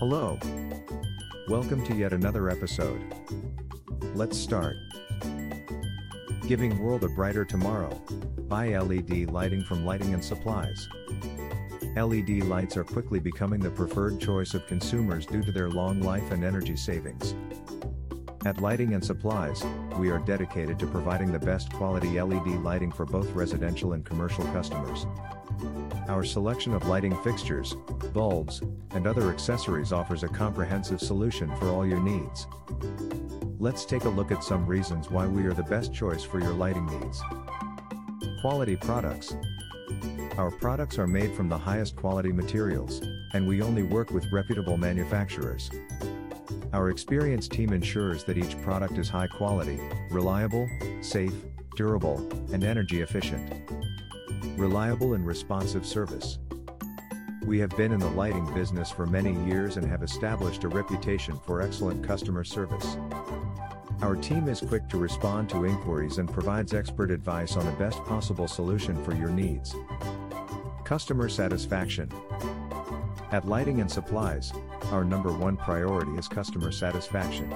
Hello. Welcome to yet another episode. Let's start. Giving World a Brighter Tomorrow. Buy LED lighting from Lighting and Supplies. LED lights are quickly becoming the preferred choice of consumers due to their long life and energy savings. At Lighting and Supplies, we are dedicated to providing the best quality LED lighting for both residential and commercial customers. Our selection of lighting fixtures, bulbs, and other accessories offers a comprehensive solution for all your needs. Let's take a look at some reasons why we are the best choice for your lighting needs. Quality products. Our products are made from the highest quality materials, and we only work with reputable manufacturers. Our experienced team ensures that each product is high quality, reliable, safe, durable, and energy efficient. Reliable and responsive service. We have been in the lighting business for many years and have established a reputation for excellent customer service. Our team is quick to respond to inquiries and provides expert advice on the best possible solution for your needs. Customer satisfaction. At Lighting and Supplies, our number one priority is customer satisfaction.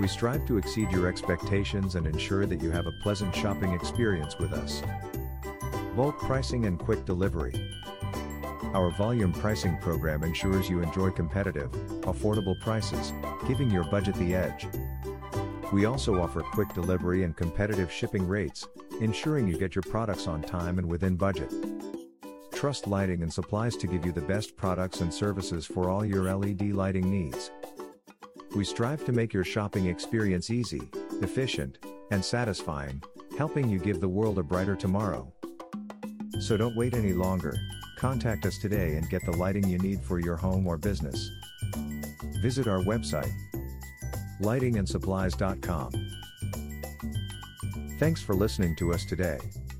We strive to exceed your expectations and ensure that you have a pleasant shopping experience with us. Bulk pricing and quick delivery. Our volume pricing program ensures you enjoy competitive, affordable prices, giving your budget the edge. We also offer quick delivery and competitive shipping rates, ensuring you get your products on time and within budget. Trust Lighting and Supplies to give you the best products and services for all your LED lighting needs. We strive to make your shopping experience easy, efficient, and satisfying, helping you give the world a brighter tomorrow. So don't wait any longer, contact us today and get the lighting you need for your home or business. Visit our website, lightingandsupplies.com. Thanks for listening to us today.